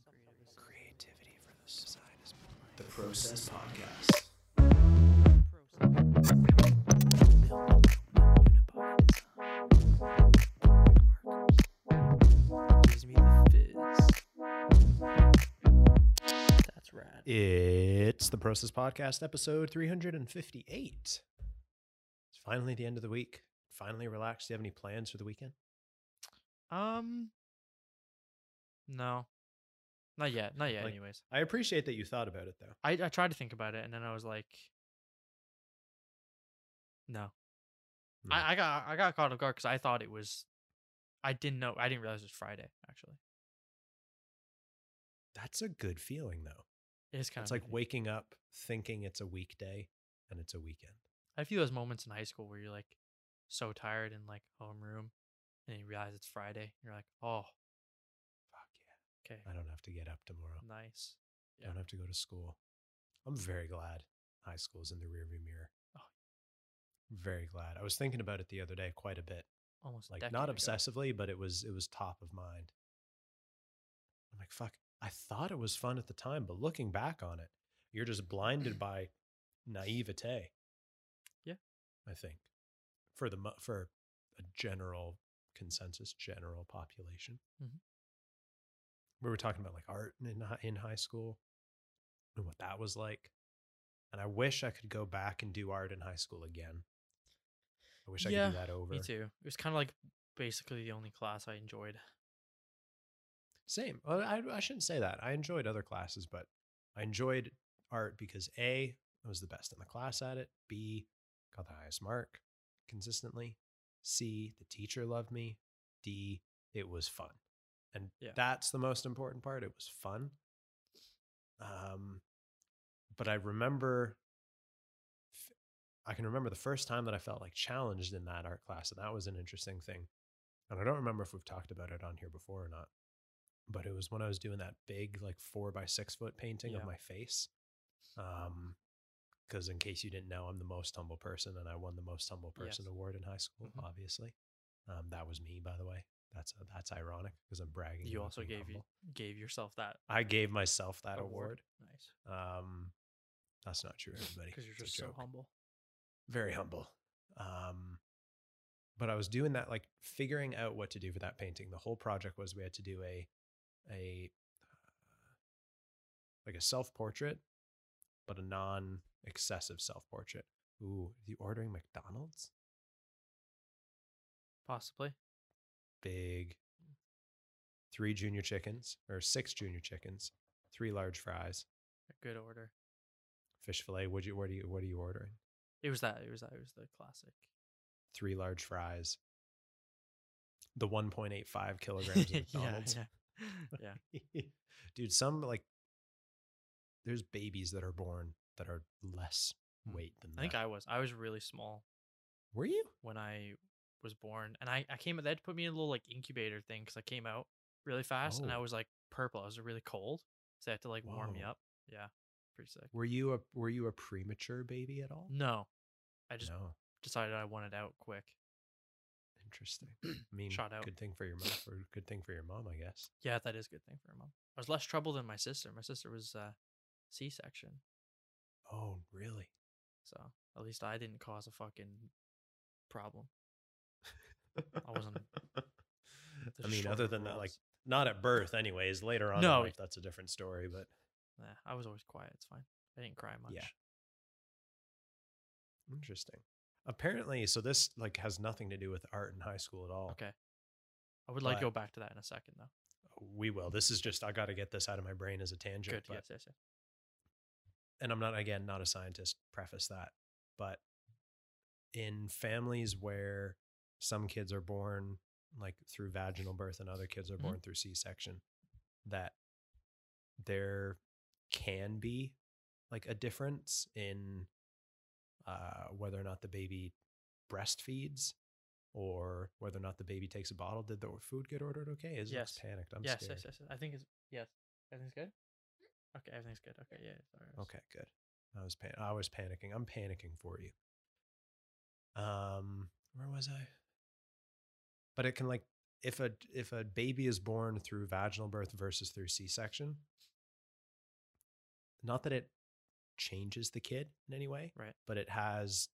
Some creative Creativity for the side is the Process Podcast. Gives me the fizz. That's rad. It's the Process Podcast, episode 358. It's finally the end of the week. Finally relaxed. Do you have any plans for the weekend? Um, no, not yet. Not yet. Like- anyways, I appreciate that you thought about it, though. I I tried to think about it, and then I was like, no. No. I I got I got caught off guard because I thought it was. I didn't know. I didn't realize it was Friday. Actually, That's a good feeling, though. it is kind It's of It's like waking up thinking it's a weekday and it's a weekend. I feel those moments in high school where you're like so tired in like homeroom, and you realize it's Friday. You're like, oh. Okay, I don't have to get up tomorrow. nice. Yeah. I don't have to go to school. I'm very glad high school's in the rearview mirror. Oh. Very glad. I was thinking about it the other day quite a bit. Almost Like not ago. obsessively, but it was it was top of mind. I'm like, fuck. I thought it was fun at the time, but looking back on it, you're just blinded by naivete. Yeah. I think for the mo- for a general consensus, general population. Mhm. We were talking about like art in in high school and what that was like. And I wish I could go back and do art in high school again. I wish I could do that over. Me too. It was kind of like basically the only class I enjoyed. Same. Well, I, I shouldn't say that. I enjoyed other classes, but I enjoyed art because A, I was the best in the class at it. B, got the highest mark consistently. C, the teacher loved me. D, it was fun. And Yeah. that's the most important part. It was fun. Um, but I remember, i can remember the first time that I felt like challenged in that art class. And that was an interesting thing. And I don't remember if we've talked about it on here before or not but it was when I was doing that big like four by six foot painting Yeah. of my face. Um, because in case you didn't know, I'm the most humble person, and I won the most humble person Yes. award in high school. Mhm. Obviously, um, that was me, by the way. That's uh, that's ironic because I'm bragging. You also gave you gave yourself that I gave myself that award. Nice. Um, that's not true, everybody. Because you're just so joke. humble. very humble. Um, but I was doing that, like figuring out what to do for that painting. The whole project was we had to do a, a, uh, like a self portrait, but a non excessive self portrait. Ooh, are you ordering McDonald's? Possibly. Big. Three junior chickens or six junior chickens, three large fries, A good order. fish fillet. Would you? What are you? What are you ordering? It was that. It was that. It was the classic. Three large fries. The 1.85 kilograms of McDonald's. yeah. yeah. Yeah. Dude, some like there's babies that are born that are less Hmm. weight than I think. I was. I was really small were you? when I was born, and I I came. They had to put me in a little like incubator thing because I came out really fast, and I Oh. was like purple. I was really cold, so they had to like warm me up. Yeah, pretty sick. Were you a were you a premature baby at all? No, I just no. decided I wanted out quick. Interesting. I mean, Shot out. good thing for your mom. For good thing for your mom, I guess. Yeah, that is a good thing for her mom. I was less trouble than my sister. My sister was uh, C-section, Oh, really? so at least I didn't cause a fucking problem. I wasn't I mean, other than that, like not at birth, anyways. Later on No. in life, that's a different story. But Nah, I was always quiet. It's fine. I didn't cry much. Yeah. interesting. Apparently, so this like has nothing to do with art in high school at all. Okay. I would like to go back to that in a second, though. We will. This is just I got to get this out of my brain as a tangent. Good. but- Yes, yes, yes. and I'm not again not a scientist. Preface that, but in families where some kids are born like through vaginal birth and other kids are Mhm. born through C-section, that there can be like a difference in uh, whether or not the baby breastfeeds or whether or not the baby takes a bottle. Did the food get ordered okay? Is Yes. panicked? I'm yes, scared. yes, yes, yes. I think it's yes. Everything's good. Okay, everything's good. Okay, yeah. sorry, Okay, good. I was pan- I was panicking. I'm panicking for you. Um, where was I? But it can like if a if a baby is born through vaginal birth versus through C-section, not that it changes the kid in any way, Right. but it has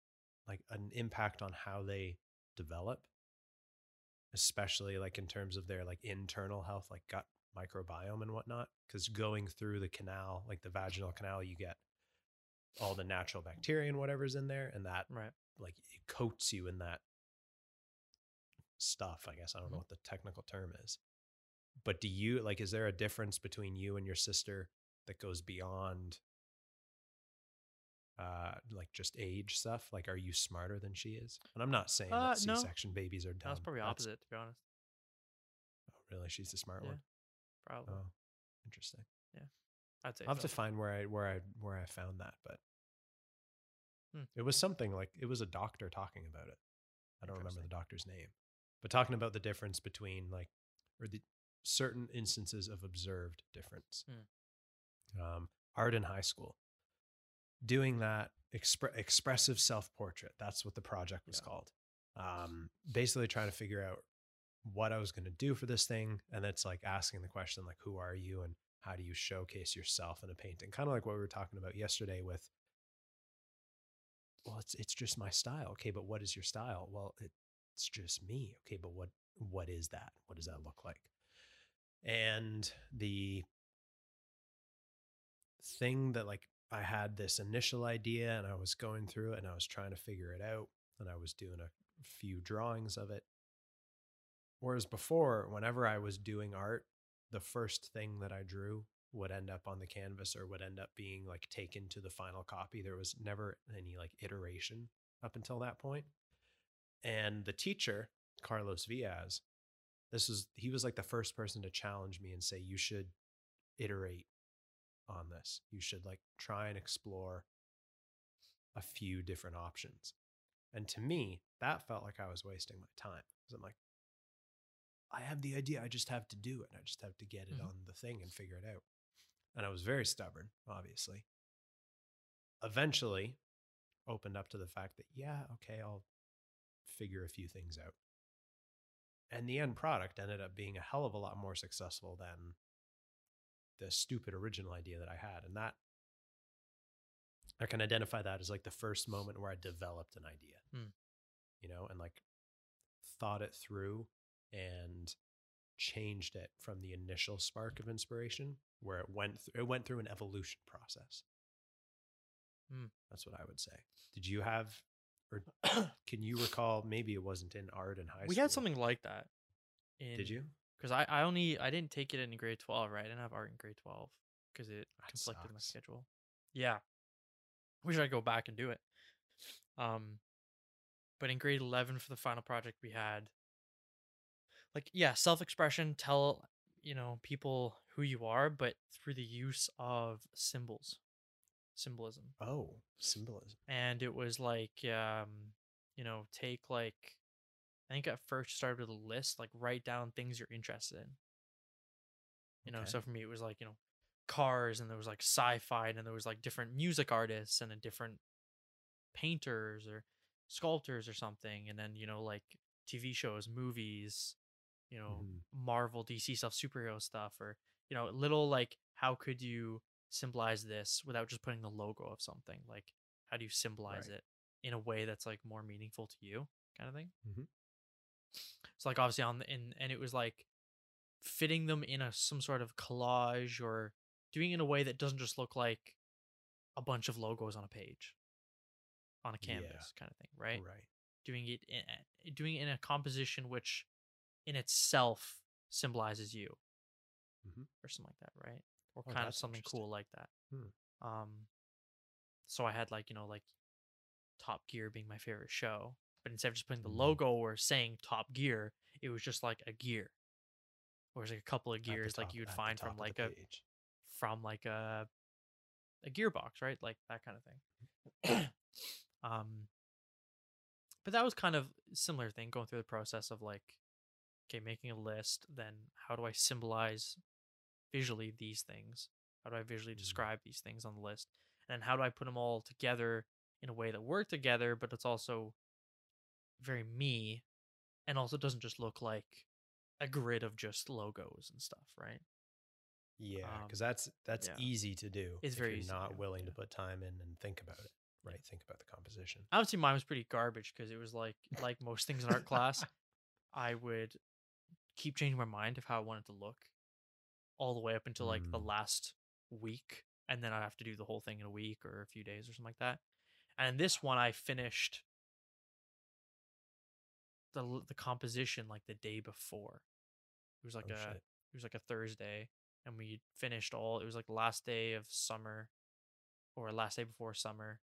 like an impact on how they develop, especially like in terms of their like internal health, like gut microbiome and whatnot. Because going through the canal, like the vaginal canal, you get all the natural bacteria and whatever's in there, and that Right. like it coats you in that stuff. I guess I don't know Mhm. what the technical term is. But do you like is there a difference between you and your sister that goes beyond uh like just age stuff? Like are you smarter than she is? And I'm not saying Uh, that no. C-section babies are dumb. That's probably That's- opposite, to be honest. Oh, really? She's the smart Yeah. one. Probably. Oh, interesting. I'd say I'll have to find where I where I where I found that, but Hmm. it was something like it was a doctor talking about it. I don't remember the doctor's name, but talking about the difference between like or the certain instances of observed difference. Um, art in high school, doing that expre- expressive self portrait. That's what the project was Yeah. called. Um, basically, trying to figure out what I was going to do for this thing, and it's like asking the question like, "Who are you?" and how do you showcase yourself in a painting? Kind of like what we were talking about yesterday with. Well, it's it's just my style. Okay, but what is your style? Well, it's just me. Okay, but what what is that? What does that look like? And the thing that like I had this initial idea and I was going through it and I was trying to figure it out and I was doing a few drawings of it. Whereas before, whenever I was doing art, the first thing that I drew would end up on the canvas or would end up being like taken to the final copy. There was never any like iteration up until that point. And the teacher, Carlos Viaz, this was he was like the first person to challenge me and say you should iterate on this. You should like try and explore a few different options. And to me, that felt like I was wasting my time because I'm like, I have the idea. I just have to do it. I just have to get it Mhm. on the thing and figure it out. And I was very stubborn, obviously. Eventually, opened up to the fact that, yeah, okay, I'll figure a few things out. And the end product ended up being a hell of a lot more successful than the stupid original idea that I had. And that I can identify that as like the first moment where I developed an idea, Hmm. you know, and like thought it through and changed it from the initial spark of inspiration where it went th- it went through an evolution process. Hmm. That's what I would say. Did you have or can you recall maybe it wasn't in art in high school. we had something like that. In, Did you? Because I, I only I didn't take it in grade twelve, right? I didn't have art in grade twelve because it That conflicted with my schedule. Yeah, wish I'd go back and do it. Um, but in grade eleven for the final project we had, like yeah, self expression. Tell you know people who you are, but through the use of symbols, symbolism Oh, symbolism. and it was like um you know take like i think at first started with a list like write down things you're interested in you know Okay. so for me it was like you know cars and there was like sci-fi and there was like different music artists and then different painters or sculptors or something and then you know like tv shows movies you know Mhm. marvel dc stuff superhero stuff or you know little like how could you symbolize this without just putting the logo of something like how do you symbolize Right. it in a way that's like more meaningful to you kind of thing Mhm. so like obviously on the in and it was like fitting them in a some sort of collage or doing it in a way that doesn't just look like a bunch of logos on a page on a Yeah. canvas kind of thing right Right. doing it in, doing it in a composition which in itself symbolizes you Mhm. or something like that right or Oh, kind of something cool like that Hmm. um so i had like you know like top gear being my favorite show but instead of just putting the Mm. logo or saying top gear it was just like a gear or it was like a couple of gears like you would find from like a page. from like a a gearbox, right? Like that kind of thing. um but that was kind of similar thing going through the process of like okay, making a list, then how do I symbolize visually these things? How do I visually Mm. describe these things on the list? And how do I put them all together in a way that work together, but it's also very me and also doesn't just look like a grid of just logos and stuff, right? Yeah, Um, because that's that's yeah. easy to do. It's if very you're easy not willing to put time in and think about it. Right, think about the composition. Honestly, mine was pretty garbage because it was like like most things in art class, I would keep changing my mind of how I wanted to look, all the way up until like the Mm. last week, and then I'd have to do the whole thing in a week or a few days or something like that. And this one, I finished the the composition like the day before. It was like Oh, a shit. it was like a Thursday, and we finished all. It was like the last day of summer, or last day before summer.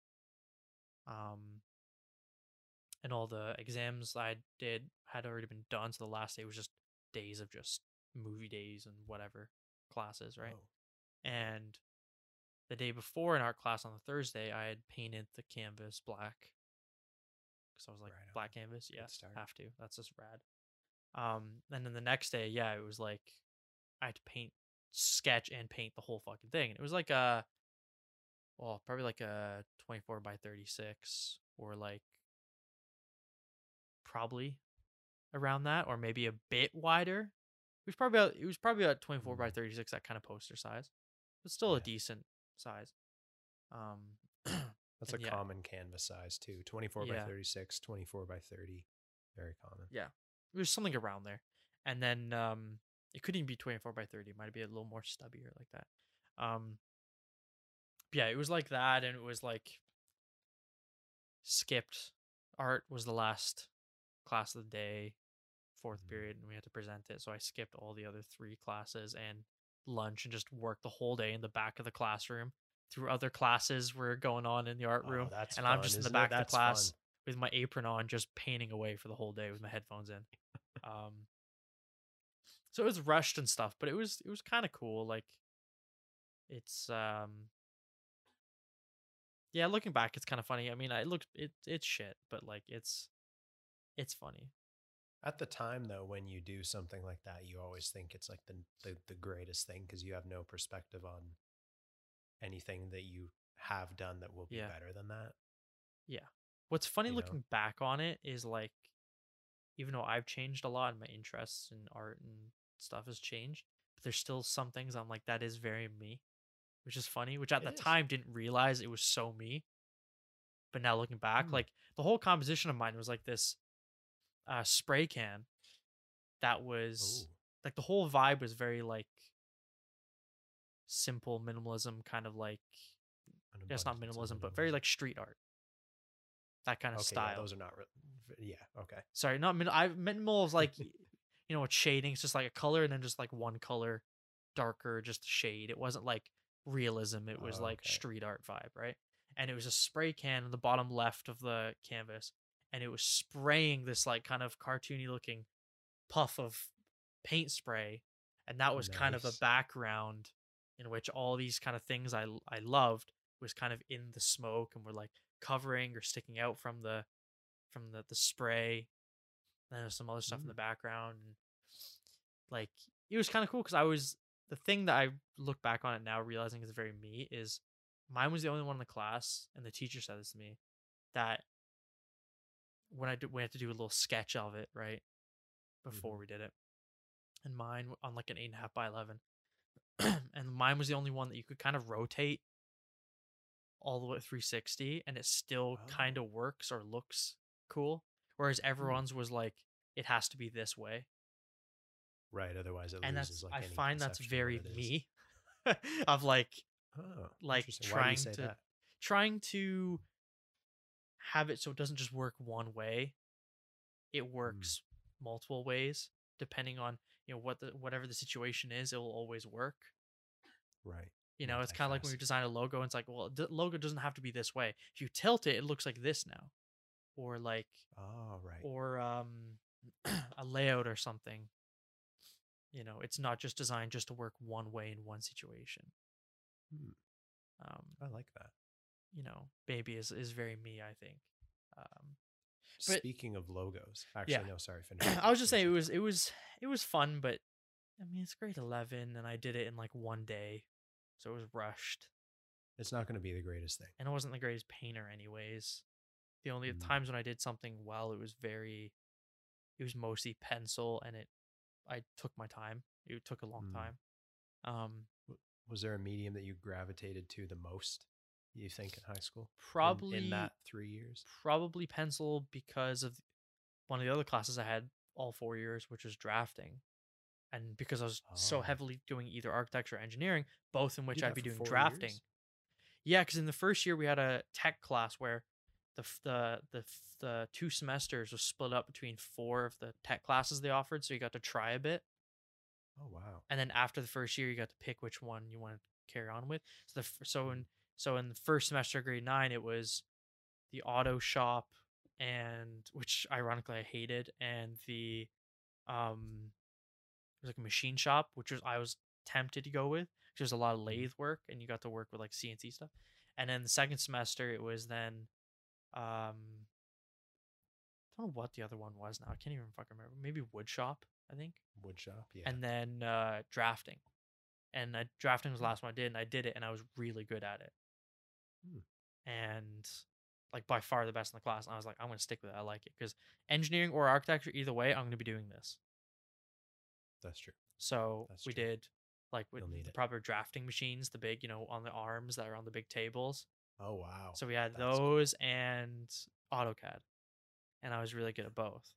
Um, and all the exams I did had already been done, so the last day was just days of just movie days and whatever classes, right? Oh, And the day before in art class on the Thursday, I had painted the canvas black. Because I was like, Right black canvas? Yeah, have to. That's just rad. Um, and then the next day, yeah, it was like I had to paint, sketch, and paint the whole fucking thing. And it was like a, well, probably like a 24 by 36 or like probably around that, or maybe a bit wider. It was probably about, it was probably about 24 by Mm. 36, that kind of poster size, but still a decent size. Um, That's a yeah. common canvas size too. 24 Yeah. by 36, 24 by 30. Very common. Yeah. it was something around there. And then um it couldn't even be 24 by 30. It might be a little more stubbier like that. Um yeah, it was like that and it was like skipped art was the last class of the day, 4th Mhm. period and we had to present it. So I skipped all the other 3 classes and lunch and just worked the whole day in the back of the classroom through other classes were going on in the art room Oh, that's and I'm just in the it? back of the That's class fun. with my apron on, just painting away for the whole day with my headphones in. Um, so it was rushed and stuff, but it was it was kind of cool. Like, it's um, yeah. Looking back, it's kind of funny. I mean, I looked it it's shit, but like it's it's funny. At the time, though, when you do something like that, you always think it's like the the, the greatest thing because you have no perspective on anything that you have done that will be Yeah. better than that. Yeah. What's funny You know? looking back on it is like, even though I've changed a lot and my interests in art and stuff has changed, but there's still some things I'm like, that is very me, which is funny, which at It the is. time didn't realize it was so me. But now looking back, Hmm. like the whole composition of mine was like this uh, spray can that was Ooh. like the whole vibe was very like simple minimalism, kind of like, guess not minimalism, but very like street art. That kind of okay, style. Yeah, those are not. Re- yeah. Okay. sorry, not min- I minimal is like you know, it's shading. It's just like a color and then just like one color darker, just shade. It wasn't like realism. It was Oh, like okay. street art vibe, right? And it was a spray can in the bottom left of the canvas, and it was spraying this like kind of cartoony looking puff of paint spray, and that was kind of a background in which all these kind of things I I loved was kind of in the smoke and were like covering or sticking out from the from the the spray. Then there's some other stuff in Mm. the background. And, like it was kind of cool because I was the thing that I look back on it now realizing is very me is mine was the only one in the class and the teacher said this to me that when I did we had to do a little sketch of it right before Mhm. we did it and mine on like an eight and a half by eleven and mine was the only one that you could kind of rotate all the way 360 and it still kind Oh. of works or looks cool whereas everyone's was like it has to be this way Right. Otherwise, it and loses that's like i find that's very me of like Oh, like, interesting. Why do trying to- that? trying to have it so it doesn't just work one way it Hmm. works multiple ways depending on you know what the whatever the situation is it will always work Right. you know it's kind of like when you design a logo and it's like well the logo doesn't have to be this way if you tilt it it looks like this now or like Oh, right. or um a layout or something you know it's not just designed just to work one way in one situation Hmm. um I like that. You know baby is is very me i think um But- Speaking of logos, actually, Yeah. no, sorry, finish. I was just saying it was it was it was fun, but I mean it's grade eleven, and I did it in like one day, so it was rushed, It's not going to be the greatest thing. and I wasn't the greatest painter anyways. The only Mm. times when I did something well, it was very, it was mostly pencil, and it, I took my time. It took a long Mm. time. Um, Was there a medium that you gravitated to the most? You think in high school? Probably in, that three years. probably pencil because of one of the other classes I had all four years, which was drafting. And because I was so Oh. heavily doing either architecture or engineering, both in which I'd be doing drafting. years? Yeah, because in the first year we had a tech class where the the the the two semesters was split up between four of the tech classes they offered, so you got to try a bit. Oh wow. And then after the first year, you got to pick which one you want to carry on with. So the so Mm. in so in the first semester of grade nine, it was the auto shop and which ironically I hated, and the um it was like a machine shop, which was I was tempted to go with because there's a lot of lathe work and you got to work with like CNC stuff. And then the second semester, it was then um I don't know what the other one was now. I can't even fucking remember. Maybe wood shop, I think Wood shop. Yeah. and then uh, drafting. And uh, drafting was the last one I did, and I did it, and I was really good at it. Hmm. And like by far the best in the class. And I was like, I'm gonna stick with it. I like it because engineering or architecture, either way, I'm gonna be doing this. That's true. So That's we true. did like with the it. proper drafting machines, the big, you know, on the arms that are on the big tables. Oh wow. So we had That's cool. those and AutoCAD. And I was really good at both.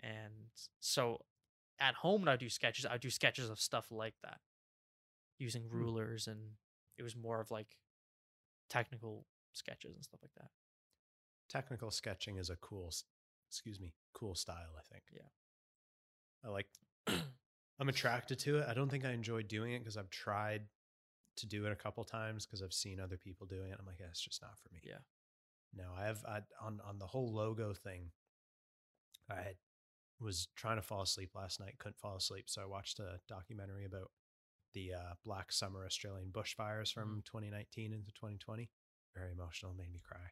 And so at home when I do sketches, I do sketches of stuff like that. Using Hmm. rulers and it was more of like technical sketches and stuff like that. technical sketching is a cool excuse me cool style i think Yeah. i like i'm attracted to it i don't think i enjoy doing it because i've tried to do it a couple times because i've seen other people doing it i'm like yeah, it's just not for me Yeah. no i have I, on on the whole logo thing i had, was trying to fall asleep last night couldn't fall asleep so i watched a documentary about the uh, black summer australian bushfires from 2019 into 2020 very emotional made me cry.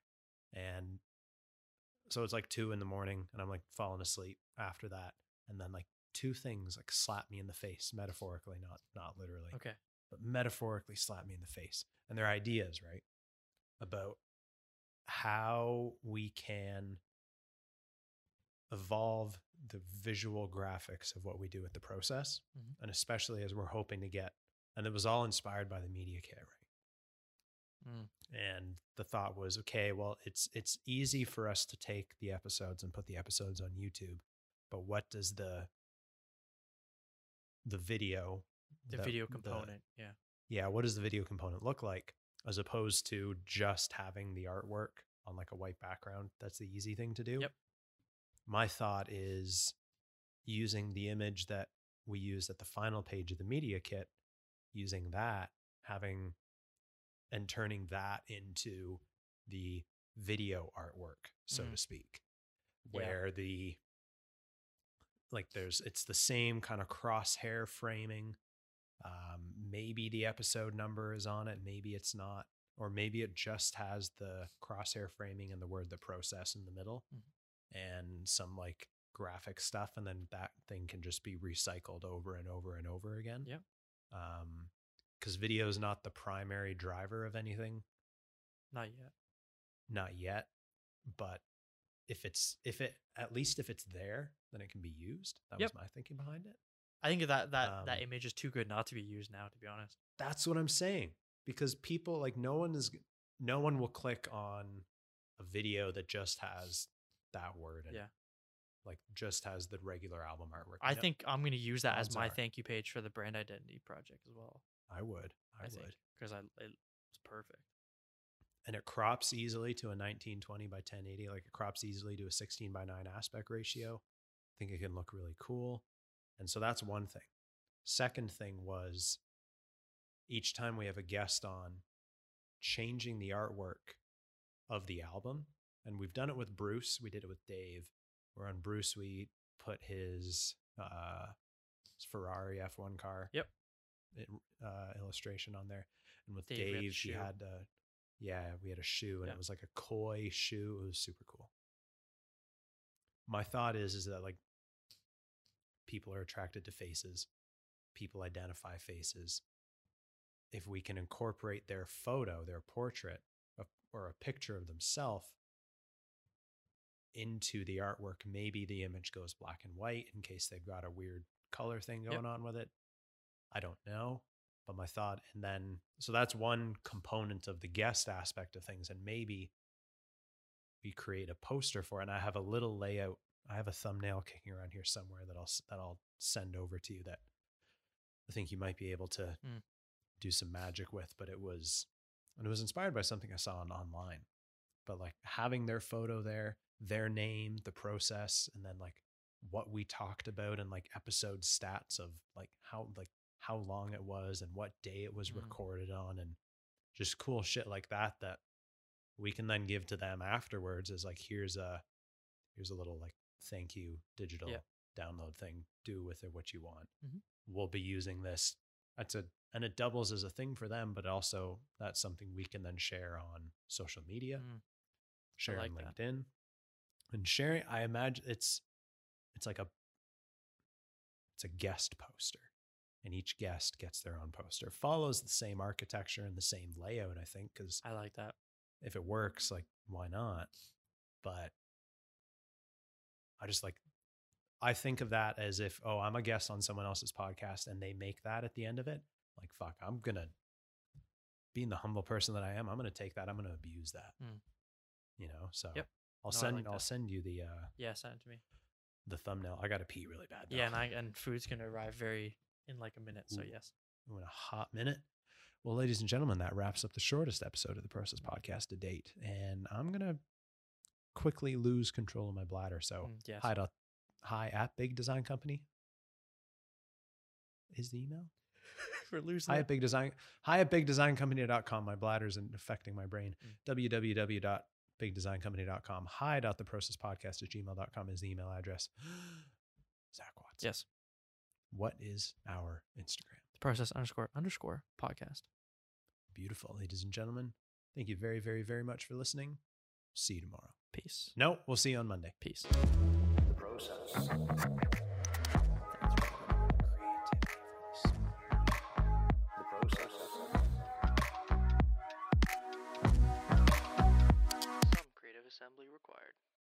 And so it's like two in the morning and i'm like falling asleep after that and then like two things like slap me in the face metaphorically not not literally Okay. but metaphorically slap me in the face and their ideas right about how we can evolve the visual graphics of what we do with the process Mhm. and especially as we're hoping to get and it was all inspired by the media kit right Mm. and the thought was okay well it's it's easy for us to take the episodes and put the episodes on youtube but what does the the video The that- video the- component. yeah. yeah what does the video component look like as opposed to just having the artwork on like a white background that's the easy thing to do Yep. My thought is using the image that we used at the final page of the media kit using that having and turning that into the video artwork so Mm. to speak Yeah. where the like there's it's the same kind of crosshair framing um, maybe the episode number is on it maybe it's not or maybe it just has the crosshair framing and the word the process in the middle Mhm. And some like graphic stuff and then that thing can just be recycled over and over and over again yeah um because video is not the primary driver of anything Not yet. not yet but if it's if it at least if it's there then it can be used that Yep. was my thinking behind it I think that that that Um, image is too good not to be used now. To be honest. that's what i'm saying because people like no one is no one will click on a video that just has that word in Yeah. like just has the regular album artwork I No, think I'm gonna use that as my are. thank you page for the brand identity project as well. i would i, I, would because I it, it's perfect. and it crops easily to a 1920 by 1080 like it crops easily to a 16 by 9 aspect ratio i think it can look really cool and so that's one thing second thing was each time we have a guest on changing the artwork of the album and we've done it with bruce we did it with dave. Where on bruce we put his uh his ferrari f1 car. Yep. it, uh illustration on there. And with Dave, we had dave he had uh yeah we had a shoe and Yeah. it was like a koi shoe. It was super cool. My thought is is that like people are attracted to faces. People identify faces. If we can incorporate their photo their portrait of- or a picture of themselves into the artwork maybe the image goes black and white in case they've got a weird color thing Yep. going on with it. I don't know. But my thought, and then, so that's one component of the guest aspect of things. And maybe we create a poster for it. And I have a little layout. I have a thumbnail kicking around here somewhere that I'll, that I'll send over to you that I think you might be able to Mm. do some magic with. But it was, and it was inspired by something I saw on online. But like having their photo there, their name, the process, and then like what we talked about and like episode stats of like how like how long it was and what day it was Mhm. recorded on and just cool shit like that that we can then give to them afterwards is like here's a here's a little like thank you digital download thing do with it what you want Mhm. we'll be using this that's a and it doubles as a thing for them but also that's something we can then share on social media Mm. share like on that. And sharing i imagine it's it's like a it's a guest poster and each guest gets their own poster follows the same architecture and the same layout i think because I like that. if it works like why not but i just like i think of that as if oh i'm a guest on someone else's podcast and they make that at the end of it like fuck i'm gonna being the humble person that i am i'm gonna take that i'm gonna abuse that Mm. you know so Yep. I'll send like i'll that. send you the uh Yeah, send it to me. the thumbnail i gotta pee really bad Yeah, and I and food's gonna arrive very in like a minute. So Ooh. yes. in a hot minute. Well, ladies and gentlemen, that wraps up the shortest episode of the Process Podcast to date. And I'm gonna quickly lose control of my bladder. So Mm, yes. hi to hi at Big Design Company. Is the email? We're losing. Hi it. at Big Design hi at big design bigdesigncompany.com. My bladder's in- affecting my brain. Mm. www.bigdesigncompany.com. Hi.theprocesspodcast at gmail.com is the email address. Zak Watts. Yes. What is our Instagram? The process underscore underscore podcast. Beautiful, ladies and gentlemen. Thank you very, very, very much for listening. See you tomorrow. Peace. No, we'll see you on Monday. Peace. The process. required.